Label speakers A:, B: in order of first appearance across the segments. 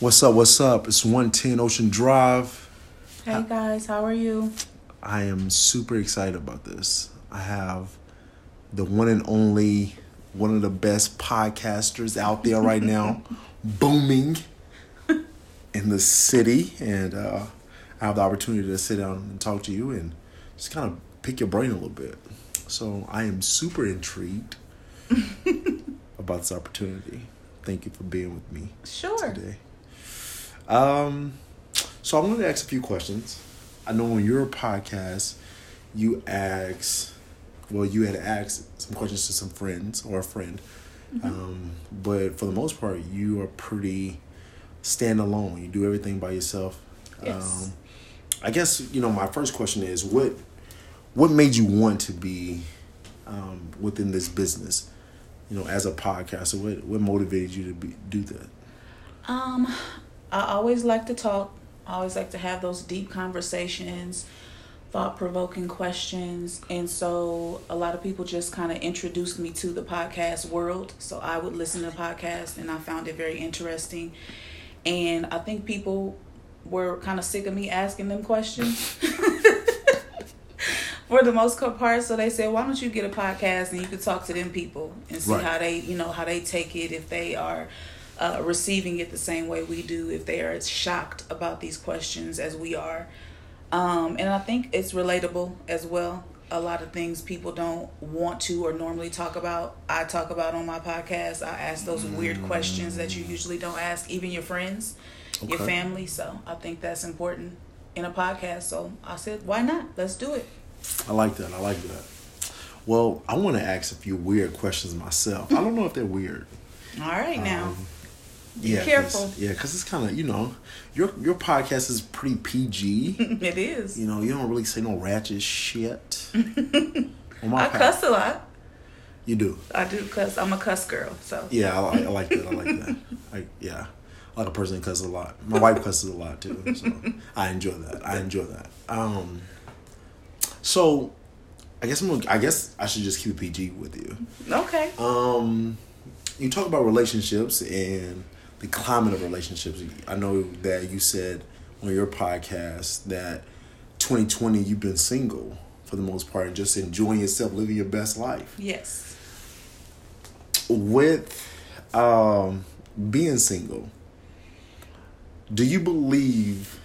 A: What's up? What's up? It's 110 Ocean Drive.
B: Hey guys, how are you?
A: I am super excited about this. I have the one and only, one of the best podcasters out there right now, booming in the city. And uh, I have the opportunity to sit down and talk to you and just kind of pick your brain a little bit. So I am super intrigued about this opportunity. Thank you for being with me
B: Sure.
A: today. Um, so I wanted to ask a few questions. I know on your podcast, you ask, well, you had asked some questions to some friends or a friend, um, but for the most part, you are pretty standalone. You do everything by yourself.
B: Yes.
A: Um, I guess you know my first question is what what made you want to be um, within this business? You know, as a podcaster, what what motivated you to be, do that?
B: Um, I always like to talk. I always like to have those deep conversations, thought provoking questions. And so a lot of people just kind of introduced me to the podcast world. So I would listen to podcasts and I found it very interesting. And I think people were kind of sick of me asking them questions. For the most part, so they said, "Why don't you get a podcast and you could talk to them people and see
A: Right.
B: how they, you know, how they take it if they are uh, receiving it the same way we do, if they are as shocked about these questions as we are. Um, and I think it's relatable as well. A lot of things people don't want to or normally talk about, I talk about on my podcast. I ask those weird questions that you usually don't ask, even your friends, your family. So I think that's important in a podcast. So I said, why not? Let's do it.
A: I like that. I like that. Well, I want to ask a few weird questions myself. I don't know if they're weird.
B: All right, now.
A: Um,
B: Be
A: yeah, 'cause-
B: careful.
A: yeah, because it's kind of you know, your your podcast is pretty PG.
B: it is.
A: you know, you don't really say no ratchet shit.
B: I cuss a lot.
A: You do.
B: I do cuss. I'm a cuss girl. So
A: Yeah, I, like- I like that. I like that. I, yeah, I like a person that cusses a lot. My wife cusses a lot too, so I enjoy that. I enjoy that. Um, so I guess I'm. Gonna, I guess I should just keep it PG with you.
B: okay.
A: Um, you talk about relationships and the climate of relationships. I know that you said on your podcast that 2020 you've been single for the most part and just enjoying yourself, living your best life.
B: Yes.
A: With um, being single, do you believe?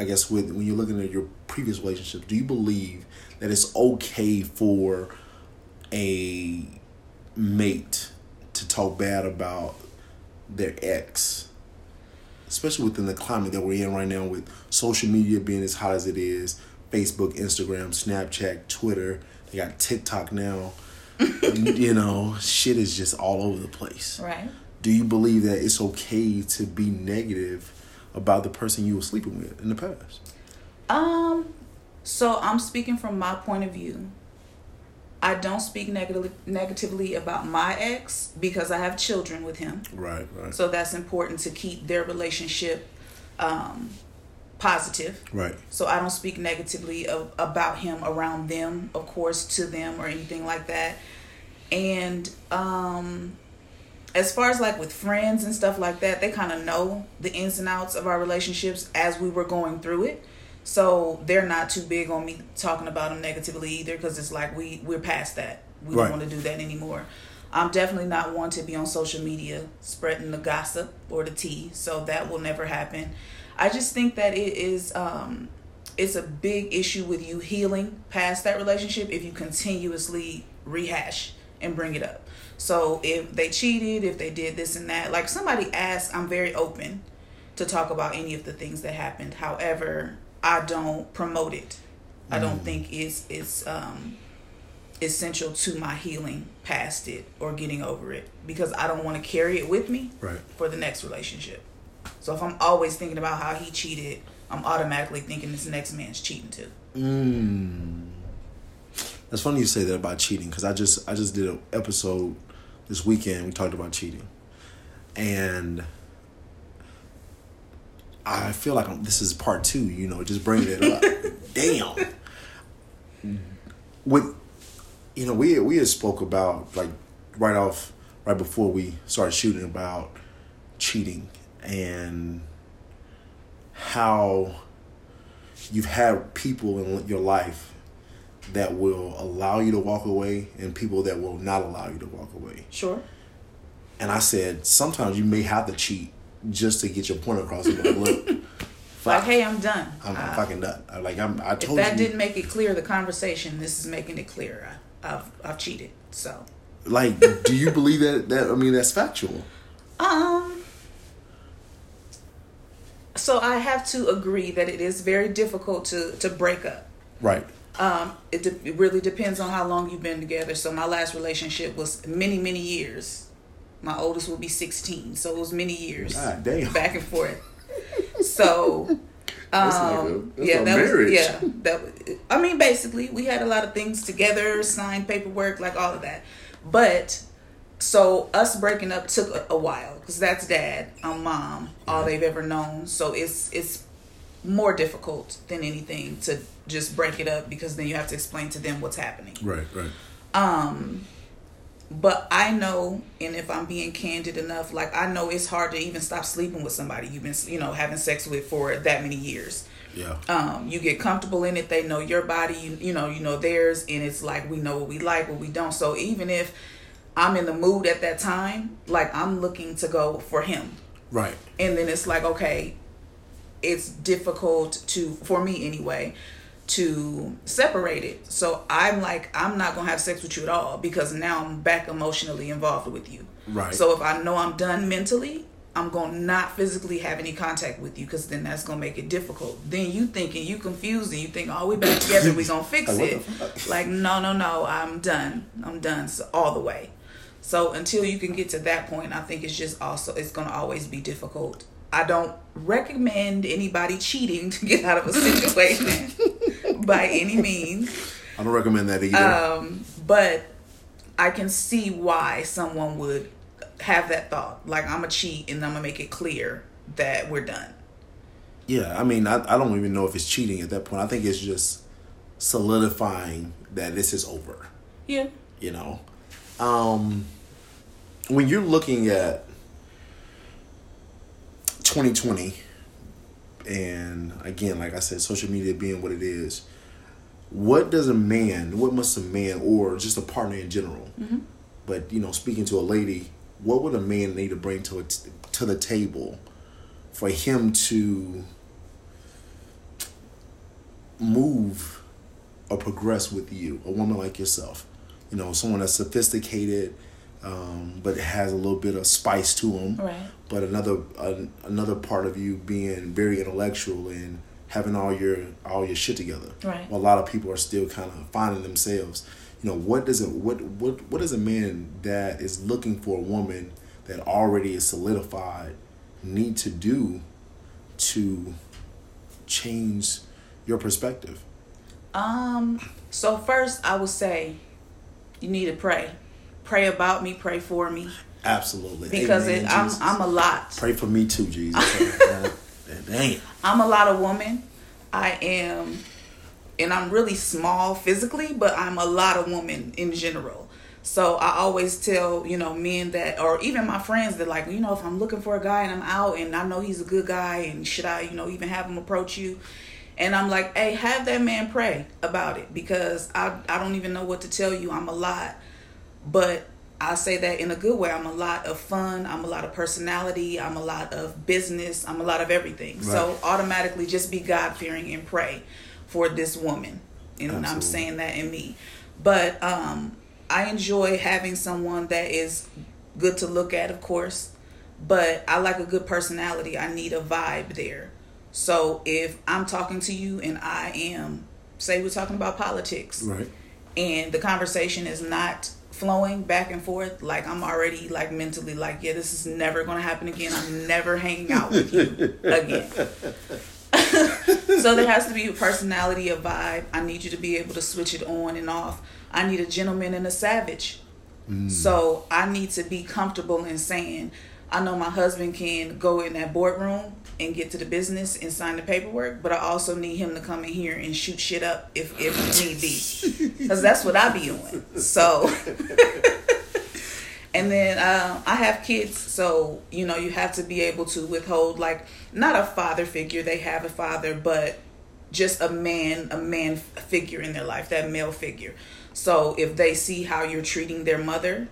A: I guess with when you're looking at your previous relationship, do you believe that it's okay for a mate to talk bad about their ex, especially within the climate that we're in right now, with social media being as hot as it is, Facebook, Instagram, Snapchat, Twitter. They got TikTok now. you know, shit is just all over the place.
B: Right.
A: Do you believe that it's okay to be negative about the person you were sleeping with in the past?
B: Um. So I'm speaking from my point of view. I don't speak negatively negatively about my ex because I have children with him.
A: Right, right,
B: So that's important to keep their relationship um, positive.
A: right.
B: So I don't speak negatively of, about him around them, of course, to them or anything like that. And um, as far as like with friends and stuff like that, they kind of know the ins and outs of our relationships as we were going through it. So they're not too big on me talking about them negatively either because it's like we we're past that. We
A: Right.
B: don't want to do that anymore. I'm definitely not one to be on social media spreading the gossip or the tea, so that will never happen. I just think that it is um it's a big issue with you healing past that relationship if you continuously rehash and bring it up. So if they cheated, if they did this and that, like somebody asked, I'm very open to talk about any of the things that happened. However, I don't promote it. I don't think it's it's um essential to my healing past it or getting over it because I don't want to carry it with me
A: Right.
B: for the next relationship. So if I'm always thinking about how he cheated, I'm automatically thinking this next man's cheating too.
A: Mm. That's funny you say that about cheating because I just I just did an episode this weekend. We talked about cheating, and I feel like I'm, this is part two. You know, just bringing it up. Damn. With you know, we we had spoke about like right off right before we started shooting about cheating and how you've had people in your life that will allow you to walk away and people that will not allow you to walk away.
B: Sure.
A: And I said, sometimes you may have to cheat just to get your point across. Like, look,
B: like, hey, I'm done.
A: I'm, I'm uh, fucking done. I, like I'm. I
B: told if that you, didn't make it clear the conversation. This is making it clear. I, I've I've cheated. So.
A: Like, do you believe that? That I mean, that's factual.
B: Um. So I have to agree that it is very difficult to to break up.
A: Right.
B: Um, it, de- it really depends on how long you've been together. So my last relationship was many many years. My oldest will be sixteen, so it was many years.
A: God damn.
B: Back and forth. so um, yeah, that marriage. was yeah. That I mean, basically, we had a lot of things together, signed paperwork, like all of that. But so us breaking up took a, a while because that's dad, I'm mom, all they've ever known. So it's it's more difficult than anything to just break it up because then you have to explain to them what's happening.
A: Right, right.
B: Um, but I know, and if I'm being candid enough, like I know it's hard to even stop sleeping with somebody you've been, you know, having sex with for that many years.
A: Yeah.
B: Um, you get comfortable in it. They know your body. You, you know, you know theirs, and it's like we know what we like, what we don't. So even if I'm in the mood at that time, like I'm looking to go for him.
A: Right.
B: And then it's like, okay, it's difficult to for me anyway to separate it. So I'm like, I'm not gonna have sex with you at all because now I'm back emotionally involved with you.
A: Right.
B: So if I know I'm done mentally, I'm gonna not physically have any contact with you because then that's gonna make it difficult. Then you thinking you confused and you think, oh, we back together, we gonna fix it. Like, no, no, no, I'm done. I'm done so, all the way. So until you can get to that point, I think it's just also it's gonna always be difficult. I don't recommend anybody cheating to get out of a situation by any means.
A: I don't recommend that either.
B: Um, but I can see why someone would have that thought. Like I'm a cheat and I'm gonna make it clear that we're done.
A: Yeah, I mean, I, I don't even know if it's cheating at that point. I think it's just solidifying that this is over.
B: Yeah.
A: You know, um, when you're looking at 2020 and again like i said social media being what it is what does a man what must a man or just a partner in general
B: mm-hmm.
A: but you know speaking to a lady what would a man need to bring to it to the table for him to move or progress with you a woman like yourself you know someone that's sophisticated um, but has a little bit of spice to them.
B: Right.
A: But another uh, another part of you being very intellectual and having all your all your shit together.
B: Right.
A: Well, a lot of people are still kind of finding themselves. You know, what does it what what what does a man that is looking for a woman that already is solidified need to do to change your perspective?
B: Um. So first, I would say you need to pray pray about me, pray for me.
A: Absolutely.
B: Because Amen, it, I'm I'm a lot.
A: Pray for me too, Jesus. Dang.
B: I'm a lot of woman. I am and I'm really small physically, but I'm a lot of woman in general. So I always tell, you know, men that or even my friends that like, you know, if I'm looking for a guy and I'm out and I know he's a good guy and should I, you know, even have him approach you? And I'm like, hey, have that man pray about it because I I don't even know what to tell you. I'm a lot but I say that in a good way. I'm a lot of fun. I'm a lot of personality. I'm a lot of business. I'm a lot of everything. Right. So automatically just be God fearing and pray for this woman. And Absolutely. I'm saying that in me. But um, I enjoy having someone that is good to look at, of course. But I like a good personality. I need a vibe there. So if I'm talking to you and I am, say we're talking about politics.
A: Right.
B: And the conversation is not flowing back and forth, like I'm already like mentally like, yeah, this is never gonna happen again. I'm never hanging out with you again. so there has to be a personality, a vibe. I need you to be able to switch it on and off. I need a gentleman and a savage. Mm. So I need to be comfortable in saying, I know my husband can go in that boardroom and get to the business and sign the paperwork, but I also need him to come in here and shoot shit up if if need be, because that's what I be doing. So, And then uh, I have kids, so you know you have to be able to withhold like not a father figure. They have a father, but just a man, a man figure in their life, that male figure. So if they see how you're treating their mother,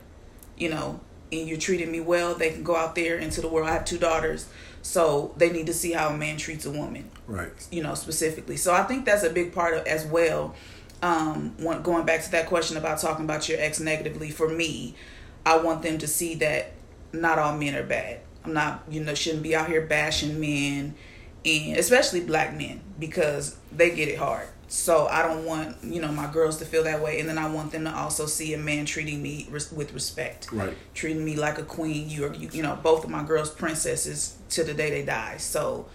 B: you know, and you're treating me well, they can go out there into the world. I have two daughters, so they need to see how a man treats a woman,
A: right?
B: You know, specifically. So I think that's a big part of as well. Um, when, going back to that question about talking about your ex negatively, for me, I want them to see that not all men are bad. I'm not, you know, shouldn't be out here bashing men, and especially black men because they get it hard. So I don't want you know my girls to feel that way, and then I want them to also see a man treating me res- with respect,
A: right?
B: Treating me like a queen. You are, you, you know, both of my girls princesses to the day they die. So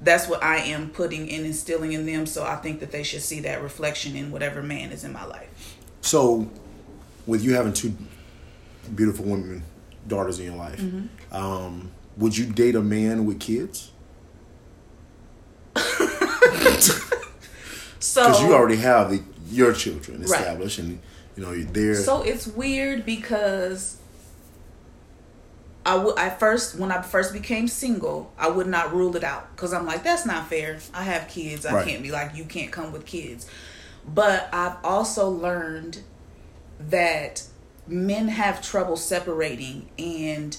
B: that's what I am putting and instilling in them. So I think that they should see that reflection in whatever man is in my life.
A: So, with you having two beautiful women, daughters in your life, mm-hmm. um, would you date a man with kids? So because you already have the your children established, right. and you know they're there.
B: so it's weird because I would I first when I first became single, I would not rule it out because I'm like that's not fair. I have kids. I right. can't be like you can't come with kids. But I've also learned that men have trouble separating and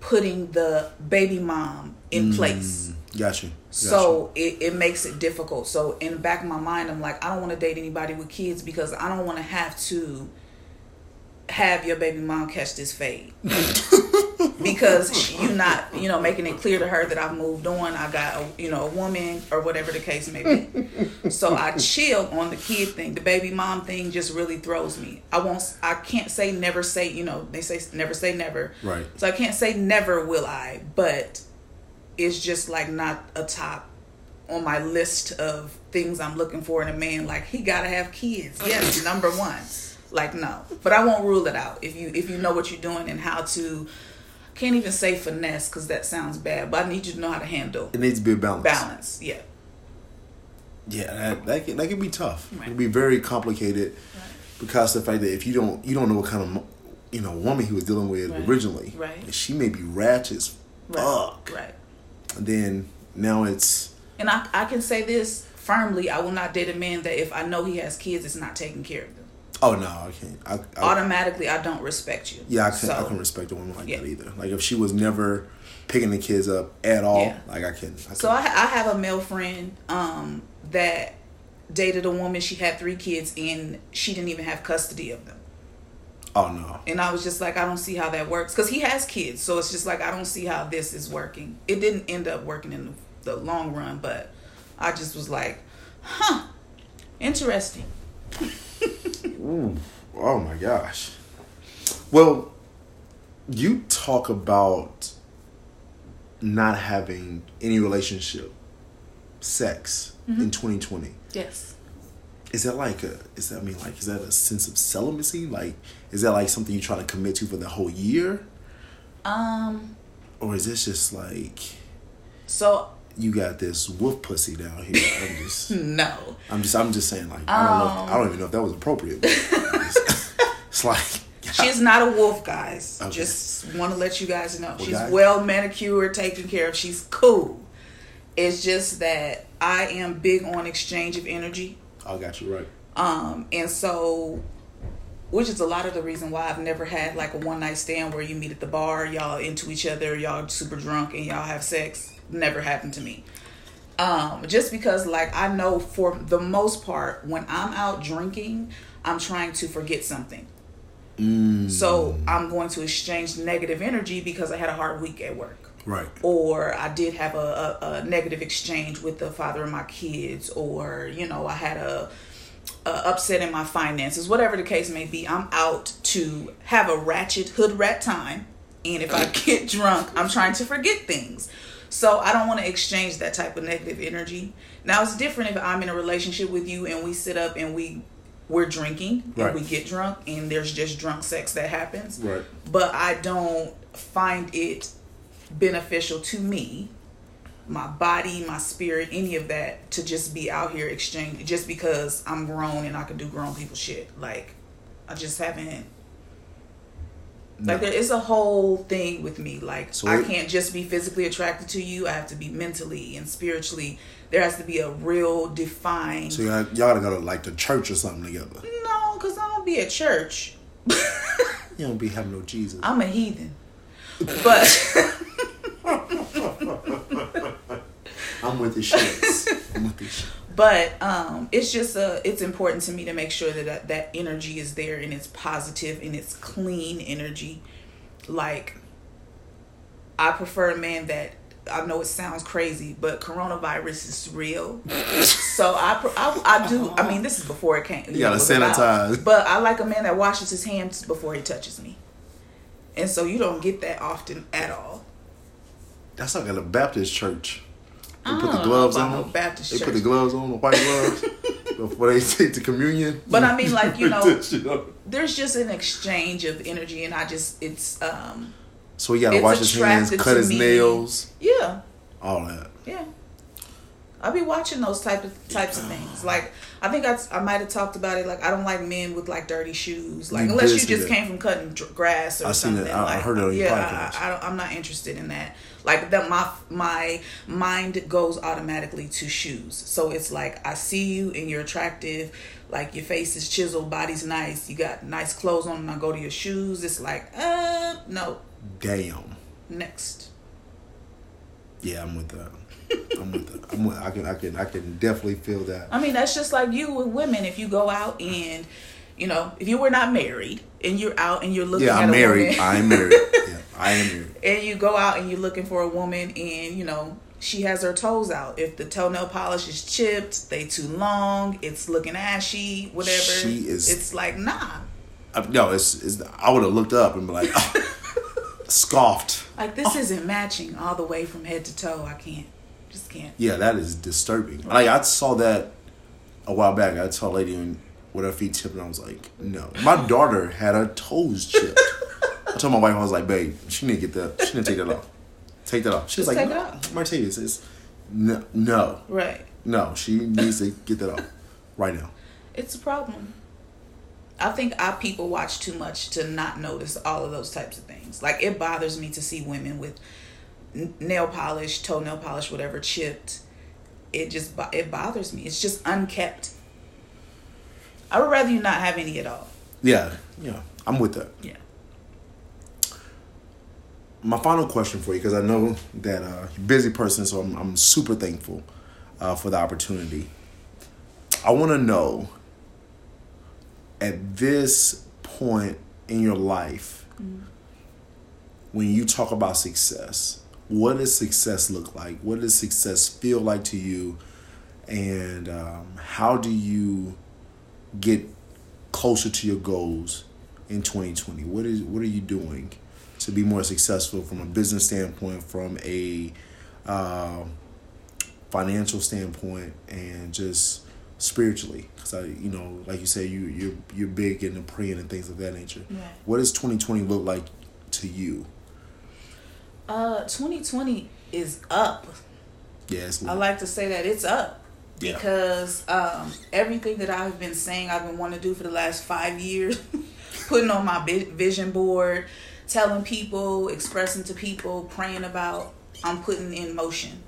B: putting the baby mom in mm, place.
A: Gotcha. Gotcha.
B: So it, it makes it difficult. So in the back of my mind, I'm like, I don't want to date anybody with kids because I don't want to have to have your baby mom catch this fade. Because you're not you know making it clear to her that I've moved on I got a you know a woman or whatever the case may be. So I chill on the kid thing. The baby mom thing just really throws me. I won't I can't say never say you know they say never say never.
A: Right.
B: So I can't say never will I but it's just like not a top on my list of things I'm looking for in a man like he gotta have kids yes number one like no, but I won't rule it out if you if you know what you're doing and how to. Can't even say finesse because that sounds bad, but I need you to know how to handle.
A: It needs to be a balance.
B: Balance, yeah.
A: Yeah, that that can, that can be tough. Right. It can be very complicated right. because the fact that if you don't you don't know what kind of you know woman he was dealing with right. originally,
B: right?
A: She may be ratchet as fuck,
B: right?
A: Then now it's
B: and I I can say this firmly: I will not date a man that if I know he has kids, it's not taking care of them.
A: Oh no, I can't. I, I,
B: Automatically, I don't respect you.
A: Yeah, I can. So, I can respect a woman like yeah. that either. Like if she was never picking the kids up at all, yeah. like I can. I
B: so I, I have a male friend um, that dated a woman. She had three kids, and she didn't even have custody of them.
A: Oh no!
B: And I was just like, I don't see how that works because he has kids. So it's just like I don't see how this is working. It didn't end up working in the, the long run, but I just was like, huh, interesting.
A: Ooh. Oh my gosh. Well, you talk about not having any relationship, sex mm-hmm. in 2020.
B: Yes.
A: Is that like a? Is that I mean like is that a sense of celibacy? Like is that like something you're trying to commit to for the whole year?
B: Um.
A: Or is this just like?
B: So
A: you got this wolf pussy down here. I'm just
B: no.
A: I'm just I'm just saying like I don't um, know. If, I don't even know if that was appropriate. it's, it's, like
B: she's not a wolf, guys. Okay. Just want to let you guys know well, she's guys, well manicured, taken care of. She's cool. It's just that I am big on exchange of energy.
A: I got you right.
B: Um, and so which is a lot of the reason why I've never had like a one night stand where you meet at the bar, y'all into each other, y'all super drunk, and y'all have sex never happened to me. Um, just because like I know for the most part when I'm out drinking, I'm trying to forget something.
A: Mm.
B: So I'm going to exchange negative energy because I had a hard week at work.
A: Right.
B: Or I did have a, a, a negative exchange with the father of my kids, or you know, I had a, a upset in my finances, whatever the case may be. I'm out to have a ratchet hood rat time, and if I get drunk, I'm trying to forget things. So I don't want to exchange that type of negative energy. Now it's different if I'm in a relationship with you and we sit up and we we're drinking
A: right.
B: and we get drunk and there's just drunk sex that happens.
A: Right.
B: But I don't find it beneficial to me, my body, my spirit, any of that to just be out here exchange just because I'm grown and I can do grown people shit. Like I just haven't Like
A: No.
B: there is a whole thing with me. Like
A: So
B: I can't just be physically attracted to you. I have to be mentally and spiritually. There has to be a real defined.
A: So y'all, y'all gotta go to like the church or something together.
B: no, because I don't be at church.
A: You don't be having no Jesus.
B: I'm a heathen. But
A: I'm with the shits. I'm with the shits.
B: but um it's just uh it's important to me to make sure that that, that energy is there and it's positive and it's clean energy like i prefer a man that i know it sounds crazy but coronavirus is real so I, I, I do i mean this is before it came
A: You gotta
B: was about.
A: sanitize.
B: but i like a man that washes his hands before he touches me and so you don't get that often at all
A: That's like at a Baptist church. They
B: I
A: put the gloves on.
B: no Baptist
A: they
B: church.
A: put the gloves on, the white gloves, before they take the communion.
B: But I mean, like, you know-
A: That shit up.
B: there's just an exchange of energy and i just it's um
A: So he gotta
B: It's
A: wash his hands, cut his
B: me.
A: nails,
B: yeah
A: all that.
B: yeah i'll be watching those type of types of things like i think i, I might have talked about it like i don't like men with like dirty shoes like
A: You
B: unless you just
A: that.
B: came from cutting grass or
A: I seen
B: something
A: that. I- I heard it on your
B: yeah
A: podcast.
B: I, I don't, i'm not interested in that like that my my mind goes automatically to shoes so it's like i see you and you're attractive like your face is chiseled body's nice you got nice clothes on and i go to your shoes it's like uh no
A: Damn.
B: next
A: Yeah, I'm with that. I'm with that. I'm with, I can I can I can definitely feel that.
B: I mean, that's just like you with women. If you go out and, you know, if you were not married and you're out and you're looking
A: Yeah, I'm
B: a
A: married.
B: woman,
A: I am married. I am
B: and you go out and you're looking for a woman and, you know, she has her toes out. If the toenail polish is chipped, they too long, it's looking ashy, whatever.
A: She is-
B: It's like, nah.
A: I, no, it's, it's I would have looked up and be like, oh, scoffed.
B: Like, this isn't matching all the way from head to toe. I can't. Just can't.
A: Yeah, that is disturbing. Like I saw that a while back. I saw a lady in, with her feet chipped, and I was like, no. My daughter had her toes chipped. I told my wife, I was like, babe, she need to get that. She need to take that off. Take that off.
B: She's
A: like,
B: take it
A: no,
B: off.
A: Mercedes is no, no,
B: Right.
A: no. She needs to get that off right now.
B: It's a problem. I think I people watch too much to not notice all of those types of things. Like it bothers me to see women with nail polish, toenail polish, whatever chipped. It just it bothers me. It's just unkept. I would rather you not have any at all.
A: Yeah, yeah. I'm with that.
B: Yeah.
A: My final question for you because I know that uh, you're a busy person, so I'm, I'm super thankful uh, for the opportunity. I want to know at this point in your life, when you talk about success, what does success look like? What does success feel like to you? And um, how do you get closer to your goals in 2020? What is what are you doing to be more successful from a business standpoint, from a uh, financial standpoint, and just spiritually? Because I, you know, like you say, you you're you're big into praying and things of that nature.
B: Right.
A: What does 2020 look like to you?
B: Uh 2020 is up.
A: Yeah,
B: I like to say that it's up
A: Yeah.
B: because um, everything that I've been saying I've been wanting to do for the last five years, putting on my vi- vision board, telling people, expressing to people, praying about, I'm putting in motion.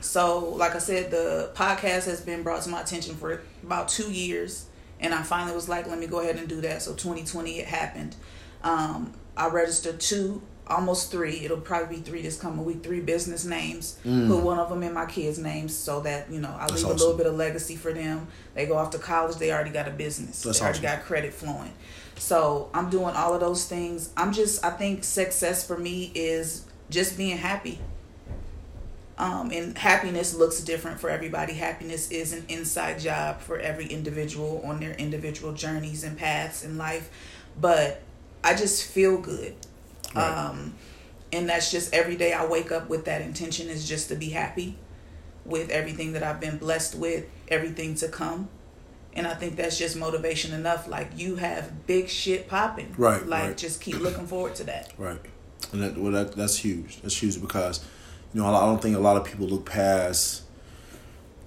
B: So, like I said, the podcast has been brought to my attention for about two years, and I finally was like, let me go ahead and do that. So, 2020, it happened. Um, I registered two, almost three. It'll probably be three this coming week. Three business names. Put one of them in my kids' names so that you know I
A: Mm.
B: Leave a little bit of legacy for them. They go off to college. They already got a business.
A: That's
B: they already got credit flowing. So I'm doing all of those things. I'm just. I think success for me is just being happy. Um, and happiness looks different for everybody. Happiness is an inside job for every individual on their individual journeys and paths in life. But I just feel good.
A: Right.
B: Um, and that's just every day I wake up with that intention is just to be happy with everything that I've been blessed with, everything to come. And I think that's just motivation enough. Like you have big shit popping.
A: Right,
B: Like
A: right.
B: just keep looking forward to that.
A: Right, and that well that that's huge. That's huge because you know I don't think a lot of people look past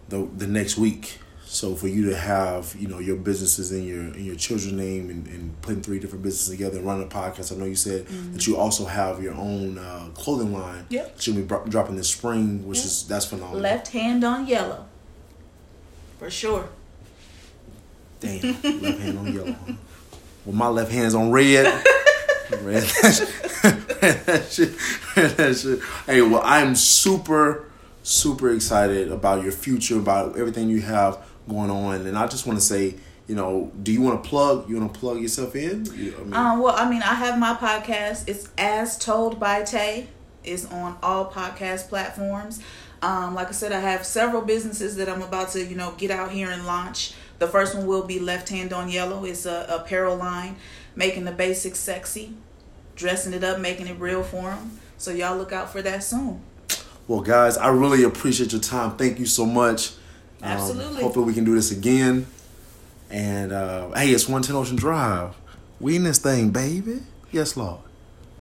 A: the the next week. So for you to have, you know, your businesses in your in your children's name and, and putting three different businesses together and running a podcast, I know you said mm-hmm. that you also have your own uh, clothing line.
B: Yep.
A: That you'll be dropping this spring, which yep. is that's phenomenal.
B: Left hand on yellow. For sure.
A: Damn, left hand on yellow. Huh? Well, my left hand's on red. red, that shit, that shit. Hey, well, I'm super, super excited about your future, about everything you have going on. And I just want to say, you know, do you want to plug? You want to plug yourself in? You,
B: I mean, um, well, I mean, I have my podcast. It's As Told by Tay. It's on all podcast platforms. Um, like I said, I have several businesses that I'm about to, you know, get out here and launch. The first one will be Left Hand on Yellow. It's a apparel line, making the basics sexy, dressing it up, making it real for them. So y'all look out for that soon.
A: Well, guys, I really appreciate your time. Thank you so much.
B: Um, Absolutely.
A: Um, hopefully, we can do this again. And uh, hey, it's 110 Ocean Drive. We in this thing, baby. Yes, Lord.